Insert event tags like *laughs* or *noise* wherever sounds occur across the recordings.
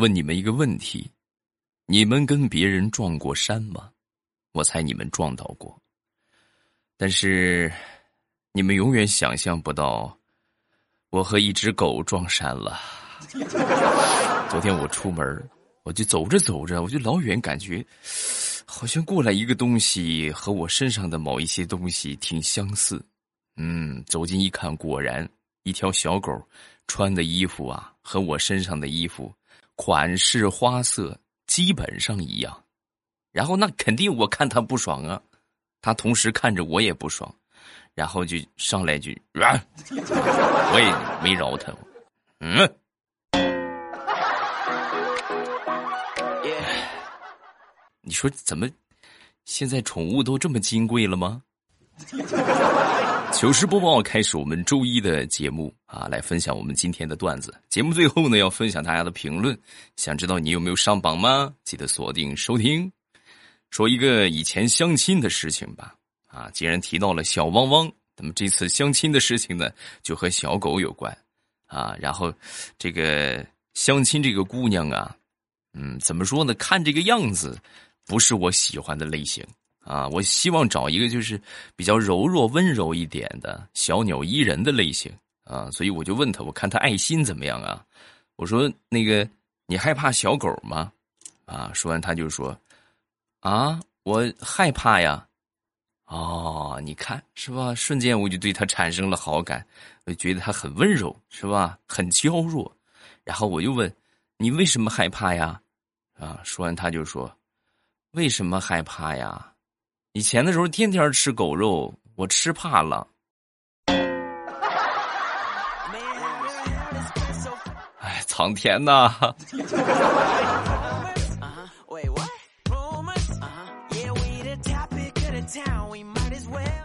问你们一个问题：你们跟别人撞过山吗？我猜你们撞到过，但是你们永远想象不到，我和一只狗撞山了。昨天我出门，我就走着走着，我就老远感觉，好像过来一个东西和我身上的某一些东西挺相似。嗯，走近一看，果然一条小狗穿的衣服啊，和我身上的衣服。款式花色基本上一样，然后那肯定我看他不爽啊，他同时看着我也不爽，然后就上来句，*laughs* 我也没饶他，嗯，你说怎么现在宠物都这么金贵了吗？*laughs* 糗事播报开始，我们周一的节目啊，来分享我们今天的段子。节目最后呢，要分享大家的评论。想知道你有没有上榜吗？记得锁定收听。说一个以前相亲的事情吧。啊，既然提到了小汪汪，那么这次相亲的事情呢，就和小狗有关。啊，然后这个相亲这个姑娘啊，嗯，怎么说呢？看这个样子，不是我喜欢的类型。啊，我希望找一个就是比较柔弱、温柔一点的小鸟依人的类型啊，所以我就问他，我看他爱心怎么样啊？我说那个你害怕小狗吗？啊，说完他就说，啊，我害怕呀。哦，你看是吧？瞬间我就对他产生了好感，我觉得他很温柔，是吧？很娇弱。然后我又问，你为什么害怕呀？啊，说完他就说，为什么害怕呀？以前的时候天天吃狗肉，我吃怕了。苍天呐！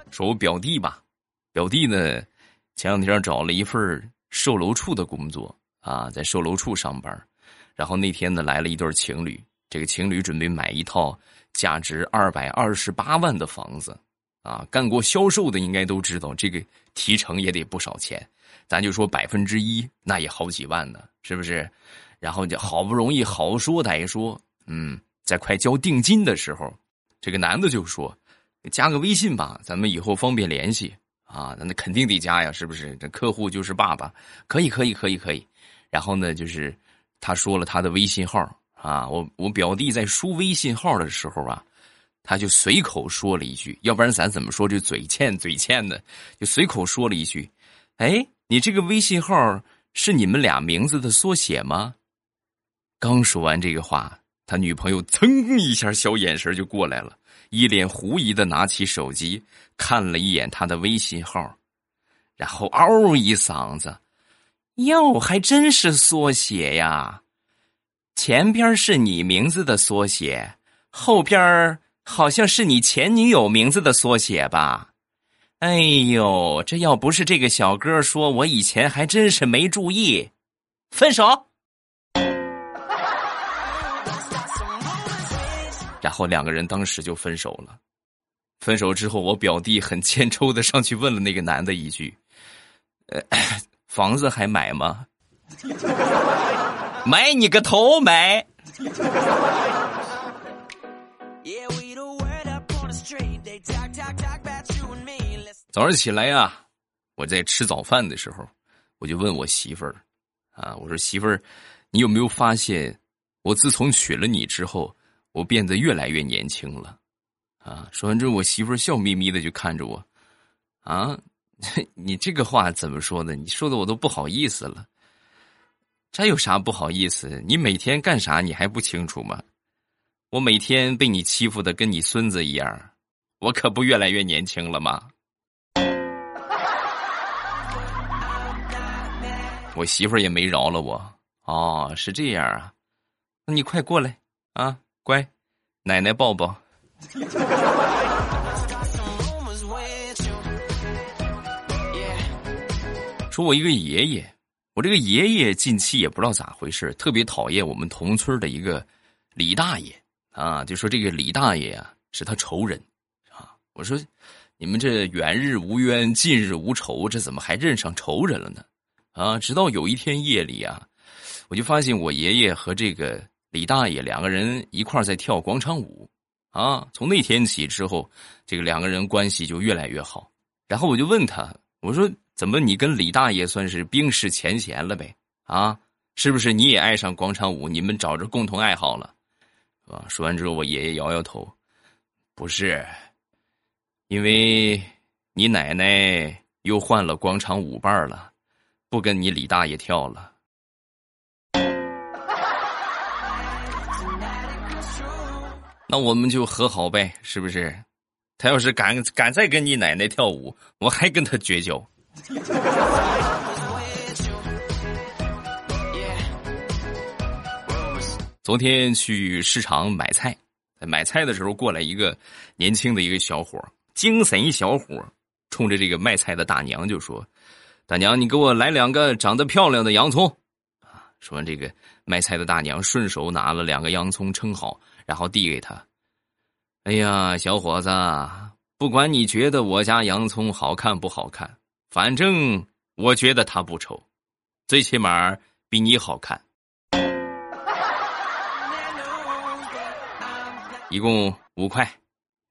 说我表弟吧，表弟呢，前两天找了一份售楼处的工作啊，在售楼处上班。然后那天呢，来了一对情侣，这个情侣准备买一套。价值二百二十八万的房子，啊，干过销售的应该都知道，这个提成也得不少钱。咱就说百分之一，那也好几万呢，是不是？然后就好不容易好说歹说，嗯，在快交定金的时候，这个男的就说：“加个微信吧，咱们以后方便联系啊。”那肯定得加呀，是不是？这客户就是爸爸，可以，可以，可以，可以。然后呢，就是他说了他的微信号。啊，我我表弟在输微信号的时候啊，他就随口说了一句，要不然咱怎么说这嘴欠嘴欠的，就随口说了一句：“哎，你这个微信号是你们俩名字的缩写吗？”刚说完这个话，他女朋友噌一下小眼神就过来了，一脸狐疑的拿起手机看了一眼他的微信号，然后嗷一嗓子：“哟，还真是缩写呀！”前边是你名字的缩写，后边好像是你前女友名字的缩写吧？哎呦，这要不是这个小哥说，我以前还真是没注意。分手。然后两个人当时就分手了。分手之后，我表弟很欠抽的上去问了那个男的一句：“呃，房子还买吗？”买你个头买！早上起来呀，我在吃早饭的时候，我就问我媳妇儿啊，我说媳妇儿，你有没有发现，我自从娶了你之后，我变得越来越年轻了？啊，说完之后，我媳妇儿笑眯眯的就看着我，啊，*laughs* 你这个话怎么说的？你说的我都不好意思了。这有啥不好意思？你每天干啥你还不清楚吗？我每天被你欺负的跟你孙子一样，我可不越来越年轻了吗？我媳妇儿也没饶了我。哦，是这样啊，那你快过来啊，乖，奶奶抱抱。*laughs* 说我一个爷爷。我这个爷爷近期也不知道咋回事，特别讨厌我们同村的一个李大爷啊，就说这个李大爷啊是他仇人啊。我说你们这远日无冤，近日无仇，这怎么还认上仇人了呢？啊，直到有一天夜里啊，我就发现我爷爷和这个李大爷两个人一块在跳广场舞，啊，从那天起之后，这个两个人关系就越来越好。然后我就问他，我说怎么你跟李大爷算是冰释前嫌了呗？啊，是不是你也爱上广场舞？你们找着共同爱好了，啊？说完之后，我爷爷摇摇头，不是，因为你奶奶又换了广场舞伴了，不跟你李大爷跳了。*laughs* 那我们就和好呗，是不是？他要是敢敢再跟你奶奶跳舞，我还跟他绝交。*laughs* 昨天去市场买菜，买菜的时候过来一个年轻的一个小伙，精神小伙，冲着这个卖菜的大娘就说：“大娘，你给我来两个长得漂亮的洋葱。”啊，说完这个卖菜的大娘顺手拿了两个洋葱称好，然后递给他。哎呀，小伙子，不管你觉得我家洋葱好看不好看，反正我觉得它不丑，最起码比你好看。一共五块，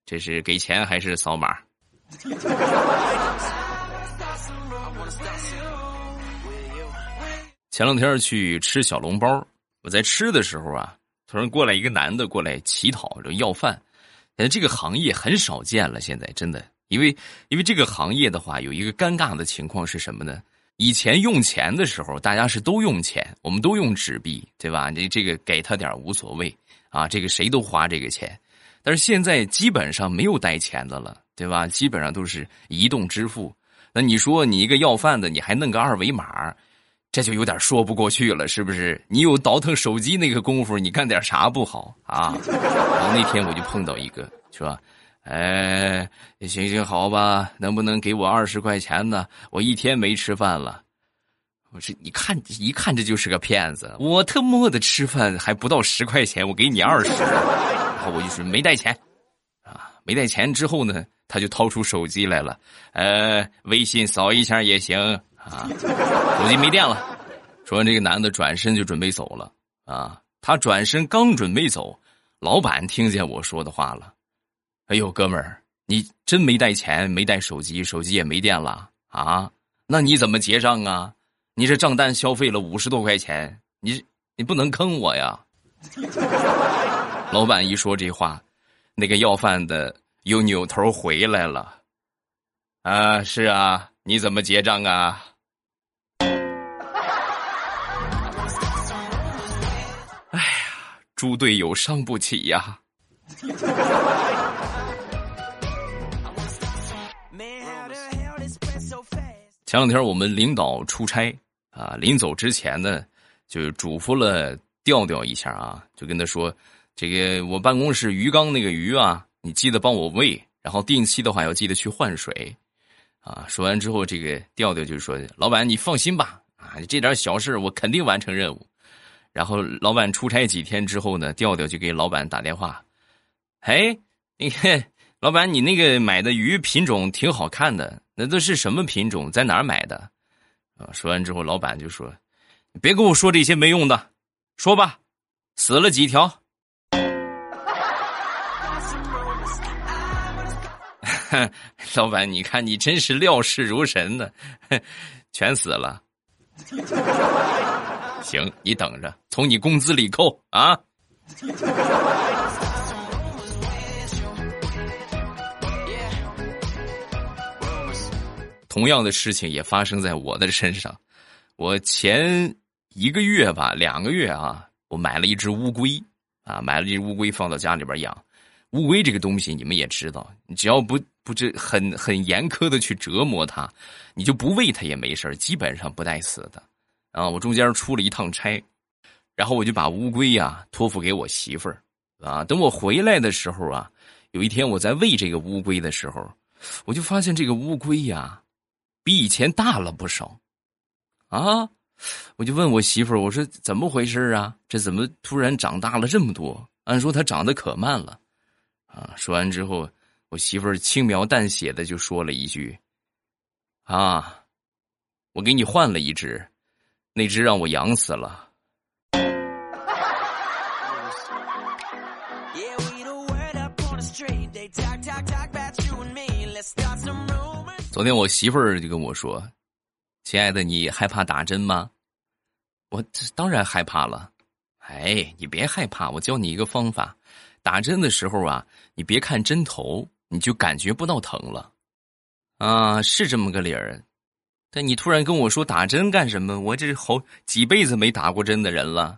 这是给钱还是扫码？*laughs* 前两天去吃小笼包，我在吃的时候啊，突然过来一个男的过来乞讨，就要饭。呃，这个行业很少见了，现在真的，因为因为这个行业的话，有一个尴尬的情况是什么呢？以前用钱的时候，大家是都用钱，我们都用纸币，对吧？你这个给他点无所谓啊，这个谁都花这个钱。但是现在基本上没有带钱的了，对吧？基本上都是移动支付。那你说你一个要饭的，你还弄个二维码，这就有点说不过去了，是不是？你有倒腾手机那个功夫，你干点啥不好啊？然后那天我就碰到一个，说：“哎，行行好吧，能不能给我二十块钱呢？我一天没吃饭了。”我说：“你看，一看这就是个骗子。我特么的吃饭还不到十块钱，我给你二十。”然后我就说：“没带钱，啊，没带钱。”之后呢，他就掏出手机来了，呃，微信扫一下也行。啊，手机没电了。说完，这个男的转身就准备走了。啊，他转身刚准备走，老板听见我说的话了。哎呦，哥们儿，你真没带钱，没带手机，手机也没电了啊？那你怎么结账啊？你这账单消费了五十多块钱，你你不能坑我呀！老板一说这话，那个要饭的又扭头回来了。啊，是啊，你怎么结账啊？猪队友伤不起呀！前两天我们领导出差啊，临走之前呢，就嘱咐了调调一下啊，就跟他说：“这个我办公室鱼缸那个鱼啊，你记得帮我喂，然后定期的话要记得去换水。”啊，说完之后，这个调调就说：“老板，你放心吧，啊，这点小事我肯定完成任务。”然后老板出差几天之后呢，调调就给老板打电话，哎，你看，老板，你那个买的鱼品种挺好看的，那都是什么品种？在哪儿买的？啊，说完之后，老板就说：“别跟我说这些没用的，说吧，死了几条？” *laughs* 老板，你看你真是料事如神呢，全死了。*laughs* 行，你等着，从你工资里扣啊！同样的事情也发生在我的身上。我前一个月吧，两个月啊，我买了一只乌龟啊，买了一只乌龟放到家里边养。乌龟这个东西，你们也知道，你只要不不这很很严苛的去折磨它，你就不喂它也没事基本上不带死的。啊，我中间出了一趟差，然后我就把乌龟呀托付给我媳妇儿，啊，等我回来的时候啊，有一天我在喂这个乌龟的时候，我就发现这个乌龟呀，比以前大了不少，啊，我就问我媳妇儿，我说怎么回事啊？这怎么突然长大了这么多？按说它长得可慢了，啊，说完之后，我媳妇儿轻描淡写的就说了一句，啊，我给你换了一只。那只让我养死了。昨天我媳妇儿就跟我说亲爱的你害怕打针吗？我当然害怕了。哎你别害怕我教你一个方法。打针的时候啊你别看针头你就感觉不到疼了。啊是这么个理儿。但你突然跟我说打针干什么？我这是好几辈子没打过针的人了。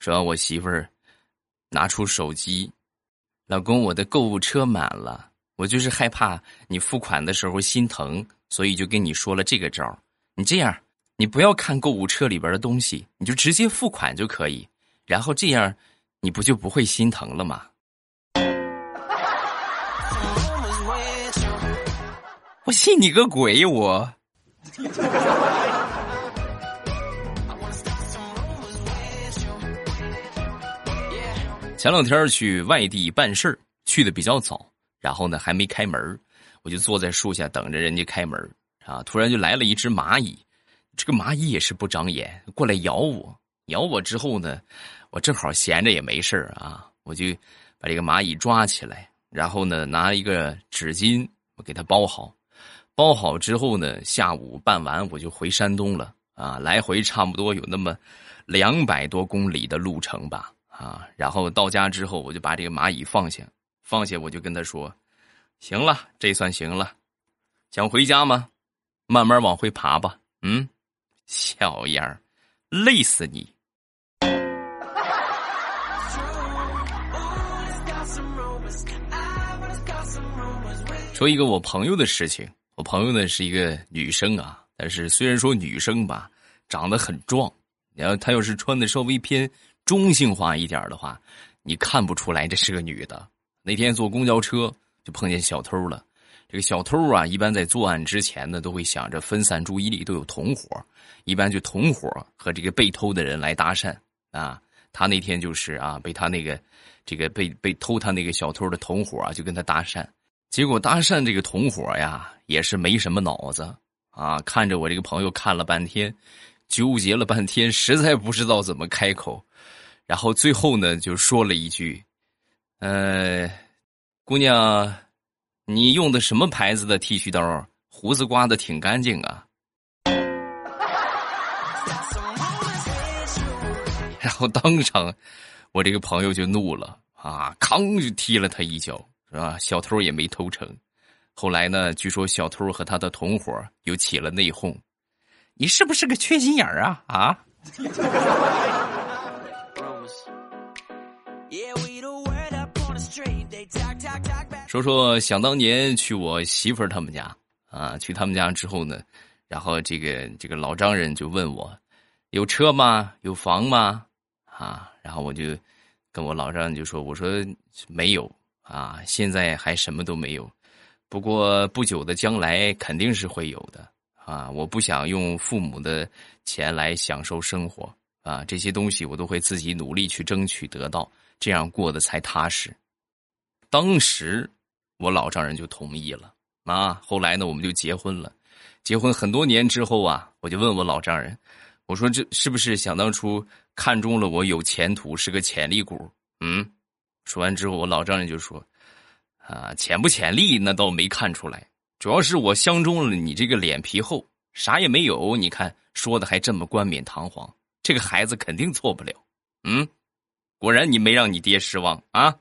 说完，我媳妇儿拿出手机，老公，我的购物车满了，我就是害怕你付款的时候心疼，所以就跟你说了这个招你这样，你不要看购物车里边的东西，你就直接付款就可以，然后这样你不就不会心疼了吗？*laughs* 我信你个鬼！我。*laughs* 前两天去外地办事儿，去的比较早，然后呢还没开门，我就坐在树下等着人家开门啊。突然就来了一只蚂蚁，这个蚂蚁也是不长眼，过来咬我。咬我之后呢，我正好闲着也没事啊，我就把这个蚂蚁抓起来，然后呢拿一个纸巾我给它包好。包好之后呢，下午办完我就回山东了啊，来回差不多有那么两百多公里的路程吧啊。然后到家之后，我就把这个蚂蚁放下，放下我就跟他说：“行了，这算行了，想回家吗？慢慢往回爬吧。”嗯，小样儿，累死你！说一个我朋友的事情。我朋友呢是一个女生啊，但是虽然说女生吧，长得很壮，然后她要是穿的稍微偏中性化一点的话，你看不出来这是个女的。那天坐公交车就碰见小偷了，这个小偷啊，一般在作案之前呢，都会想着分散注意力，都有同伙，一般就同伙和这个被偷的人来搭讪啊。他那天就是啊，被他那个这个被被偷他那个小偷的同伙啊，就跟他搭讪。结果搭讪这个同伙呀，也是没什么脑子啊！看着我这个朋友看了半天，纠结了半天，实在不知道怎么开口，然后最后呢，就说了一句：“呃，姑娘，你用的什么牌子的剃须刀？胡子刮的挺干净啊。*laughs* ”然后当场，我这个朋友就怒了啊，吭就踢了他一脚。是吧？小偷也没偷成。后来呢？据说小偷和他的同伙又起了内讧。你是不是个缺心眼儿啊？啊！*laughs* 说说想当年去我媳妇儿他们家啊，去他们家之后呢，然后这个这个老丈人就问我，有车吗？有房吗？啊，然后我就跟我老丈人就说，我说没有。啊，现在还什么都没有，不过不久的将来肯定是会有的啊！我不想用父母的钱来享受生活啊，这些东西我都会自己努力去争取得到，这样过得才踏实。当时我老丈人就同意了啊，后来呢，我们就结婚了。结婚很多年之后啊，我就问我老丈人，我说这是不是想当初看中了我有前途，是个潜力股？嗯。说完之后，我老丈人就说：“啊，潜不潜力那倒没看出来，主要是我相中了你这个脸皮厚，啥也没有。你看说的还这么冠冕堂皇，这个孩子肯定错不了。嗯，果然你没让你爹失望啊。”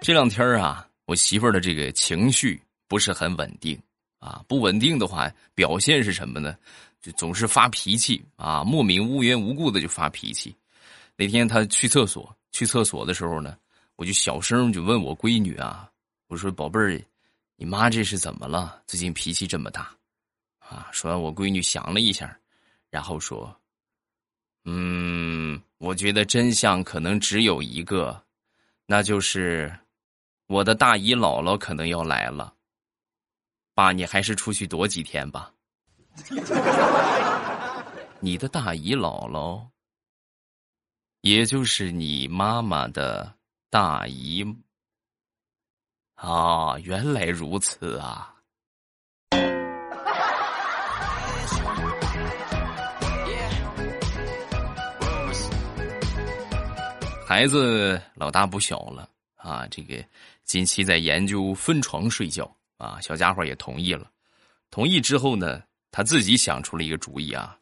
这两天啊，我媳妇儿的这个情绪不是很稳定。啊，不稳定的话，表现是什么呢？就总是发脾气啊，莫名无缘无故的就发脾气。那天他去厕所，去厕所的时候呢，我就小声就问我闺女啊，我说：“宝贝儿，你妈这是怎么了？最近脾气这么大？”啊，说完我闺女想了一下，然后说：“嗯，我觉得真相可能只有一个，那就是我的大姨姥姥可能要来了。”爸你还是出去躲几天吧。*laughs* 你的大姨姥姥也就是你妈妈的大姨啊原来如此啊。孩子老大不小了啊这个近期在研究分床睡觉。啊，小家伙也同意了。同意之后呢，他自己想出了一个主意啊，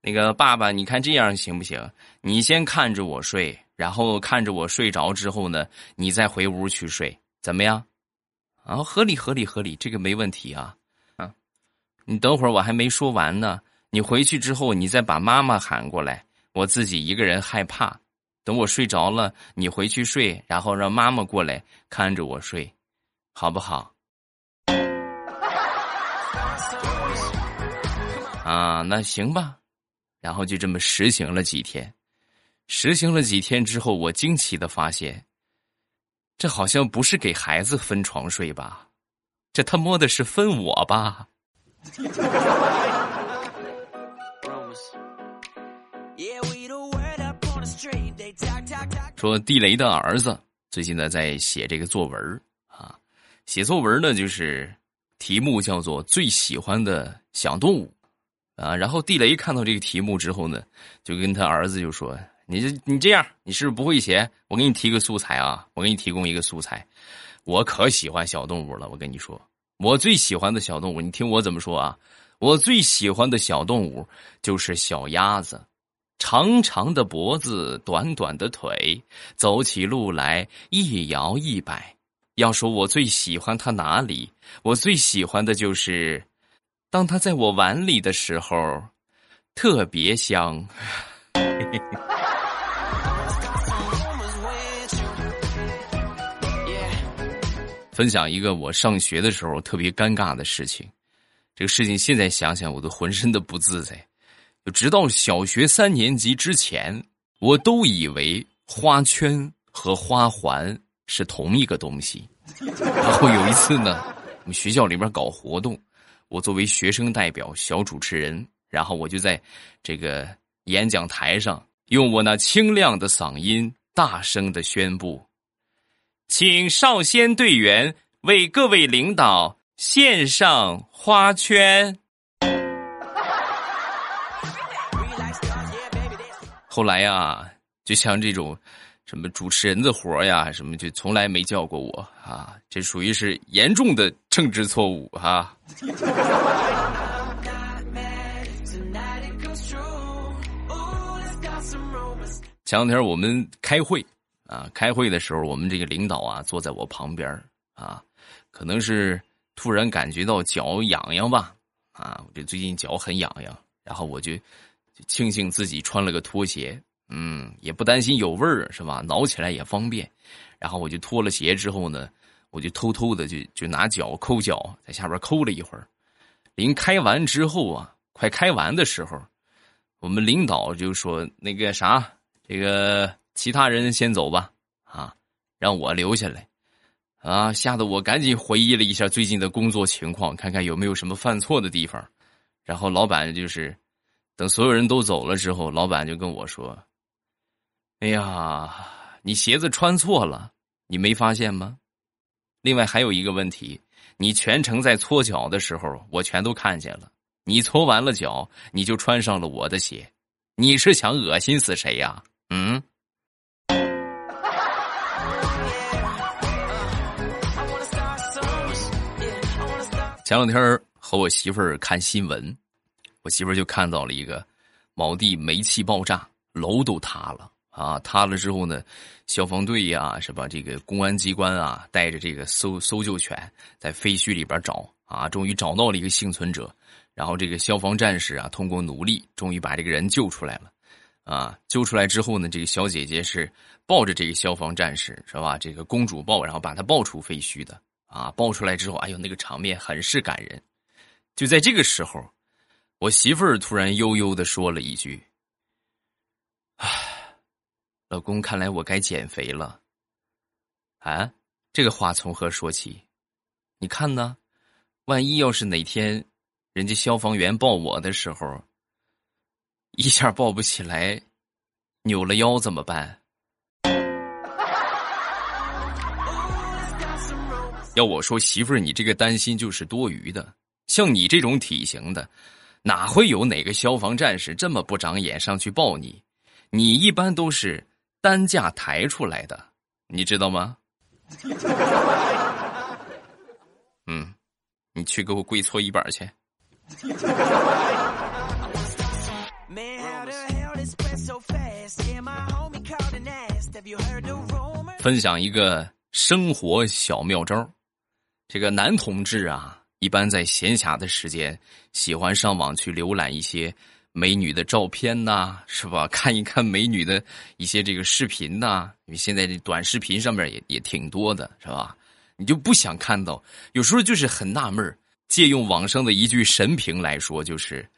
那个爸爸，你看这样行不行？你先看着我睡，然后看着我睡着之后呢，你再回屋去睡，怎么样？啊，合理合理合理，这个没问题啊。啊，你等会儿我还没说完呢，你回去之后你再把妈妈喊过来，我自己一个人害怕。等我睡着了，你回去睡，然后让妈妈过来看着我睡，好不好？啊，那行吧，然后就这么实行了几天。实行了几天之后，我惊奇的发现，这好像不是给孩子分床睡吧？这他妈的是分我吧？说地雷的儿子最近呢在写这个作文啊，写作文呢就是题目叫做最喜欢的小动物。啊，然后地雷看到这个题目之后呢，就跟他儿子就说：“你这你这样，你是不是不会写？我给你提个素材啊，我给你提供一个素材。我可喜欢小动物了，我跟你说，我最喜欢的小动物，你听我怎么说啊？我最喜欢的小动物就是小鸭子，长长的脖子，短短的腿，走起路来一摇一摆。要说我最喜欢它哪里，我最喜欢的就是。”当它在我碗里的时候，特别香。*laughs* 分享一个我上学的时候特别尴尬的事情，这个事情现在想想我都浑身的不自在。就直到小学三年级之前，我都以为花圈和花环是同一个东西。然后有一次呢，我们学校里边搞活动。我作为学生代表、小主持人，然后我就在这个演讲台上，用我那清亮的嗓音大声的宣布：“请少先队员为各位领导献上花圈。”后来呀，就像这种。什么主持人的活呀？什么就从来没叫过我啊！这属于是严重的政治错误哈。前两天我们开会啊，开会的时候，我们这个领导啊坐在我旁边啊，可能是突然感觉到脚痒痒吧啊，我这最近脚很痒痒，然后我就就庆幸自己穿了个拖鞋。嗯，也不担心有味儿是吧？挠起来也方便。然后我就脱了鞋之后呢，我就偷偷的就就拿脚抠脚，在下边抠了一会儿。临开完之后啊，快开完的时候，我们领导就说：“那个啥，这个其他人先走吧，啊，让我留下来。”啊，吓得我赶紧回忆了一下最近的工作情况，看看有没有什么犯错的地方。然后老板就是等所有人都走了之后，老板就跟我说。哎呀，你鞋子穿错了，你没发现吗？另外还有一个问题，你全程在搓脚的时候，我全都看见了。你搓完了脚，你就穿上了我的鞋，你是想恶心死谁呀？嗯。前两天和我媳妇儿看新闻，我媳妇儿就看到了一个某地煤气爆炸，楼都塌了。啊，塌了之后呢，消防队呀，是吧？这个公安机关啊，带着这个搜搜救犬在废墟里边找啊，终于找到了一个幸存者。然后这个消防战士啊，通过努力，终于把这个人救出来了。啊，救出来之后呢，这个小姐姐是抱着这个消防战士，是吧？这个公主抱，然后把他抱出废墟的。啊，抱出来之后，哎呦，那个场面很是感人。就在这个时候，我媳妇儿突然悠悠的说了一句：“ *sighs* 唉。”老公，看来我该减肥了。啊，这个话从何说起？你看呢？万一要是哪天，人家消防员抱我的时候，一下抱不起来，扭了腰怎么办？要我说，媳妇儿，你这个担心就是多余的。像你这种体型的，哪会有哪个消防战士这么不长眼上去抱你？你一般都是。担架抬出来的，你知道吗？*laughs* 嗯，你去给我跪搓衣板去。分享一个生活小妙招这个男同志啊，一般在闲暇的时间，喜欢上网去浏览一些美女的照片呐，是吧？*laughs* 看一看美女的一些这个视频呐，因为现在这短视频上面也也挺多的，是吧？你就不想看到，有时候就是很纳闷借用网上的一句神评来说，就是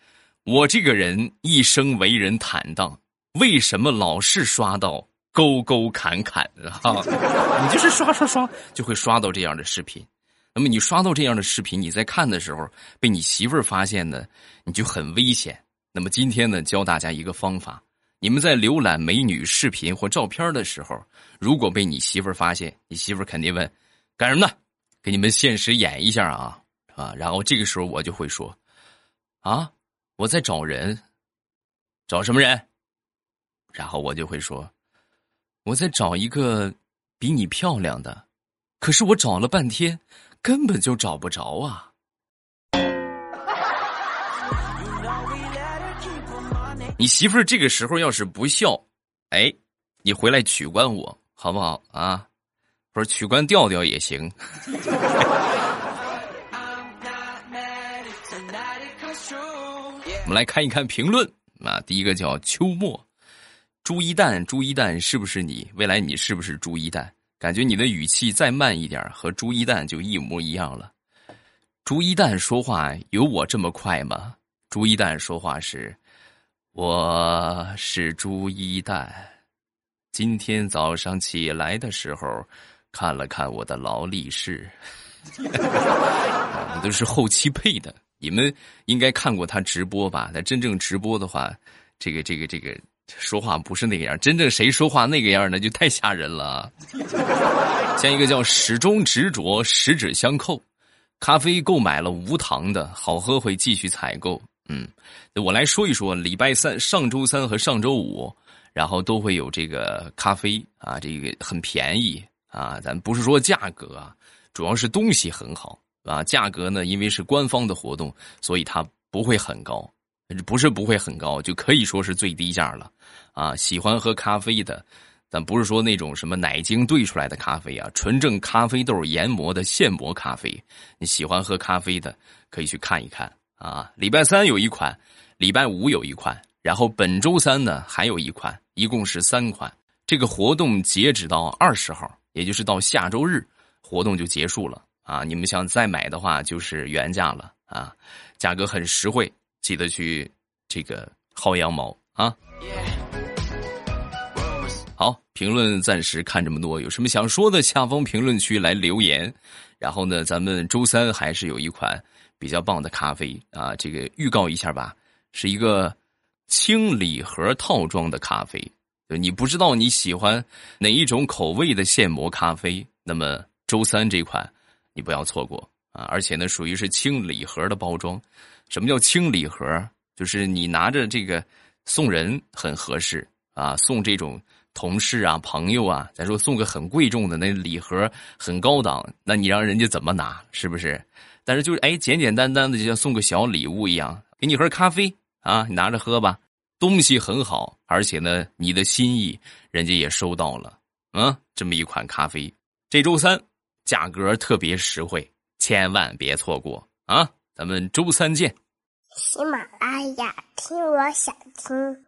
我这个人一生为人坦荡，为什么老是刷到？沟沟坎坎啊！*laughs* 你就是刷刷刷就会刷到这样的视频，那么你刷到这样的视频，你在看的时候被你媳妇儿发现呢，你就很危险。那么今天呢，教大家一个方法：你们在浏览美女视频或照片的时候，如果被你媳妇儿发现，你媳妇儿肯定问干什么呢？给你们现实演一下啊啊！然后这个时候我就会说啊，我在找人，找什么人？然后我就会说。我在找一个比你漂亮的，可是我找了半天，根本就找不着啊！你媳妇儿这个时候要是不笑，哎，你回来取关我好不好啊？不是取关调调也行。*laughs* 我们来看一看评论啊，第一个叫秋末。朱一蛋，朱一蛋是不是你？未来你是不是朱一蛋？感觉你的语气再慢一点，和朱一蛋就一模一样了。朱一蛋说话有我这么快吗？朱一蛋说话是：“我是朱一蛋，今天早上起来的时候，看了看我的劳力士。*laughs* ”都是后期配的，你们应该看过他直播吧？他真正直播的话，这个、这个、这个。说话不是那个样，真正谁说话那个样，那就太吓人了。像一个叫始终执着，十指相扣。咖啡购买了无糖的，好喝会继续采购。嗯，我来说一说，礼拜三、上周三和上周五，然后都会有这个咖啡啊，这个很便宜啊。咱不是说价格啊，主要是东西很好啊。价格呢，因为是官方的活动，所以它不会很高。不是不会很高，就可以说是最低价了，啊！喜欢喝咖啡的，但不是说那种什么奶精兑出来的咖啡啊，纯正咖啡豆研磨的现磨咖啡。你喜欢喝咖啡的，可以去看一看啊！礼拜三有一款，礼拜五有一款，然后本周三呢还有一款，一共是三款。这个活动截止到二十号，也就是到下周日，活动就结束了啊！你们想再买的话，就是原价了啊，价格很实惠。记得去这个薅羊毛啊！好，评论暂时看这么多，有什么想说的，下方评论区来留言。然后呢，咱们周三还是有一款比较棒的咖啡啊，这个预告一下吧，是一个轻礼盒套装的咖啡。你不知道你喜欢哪一种口味的现磨咖啡，那么周三这款你不要错过啊！而且呢，属于是轻礼盒的包装。什么叫轻礼盒？就是你拿着这个送人很合适啊，送这种同事啊、朋友啊，再说送个很贵重的那礼盒很高档，那你让人家怎么拿？是不是？但是就是哎，简简单单的就像送个小礼物一样，给你盒咖啡啊，你拿着喝吧。东西很好，而且呢，你的心意人家也收到了啊。这么一款咖啡，这周三价格特别实惠，千万别错过啊！咱们周三见。喜马拉雅，听我想听。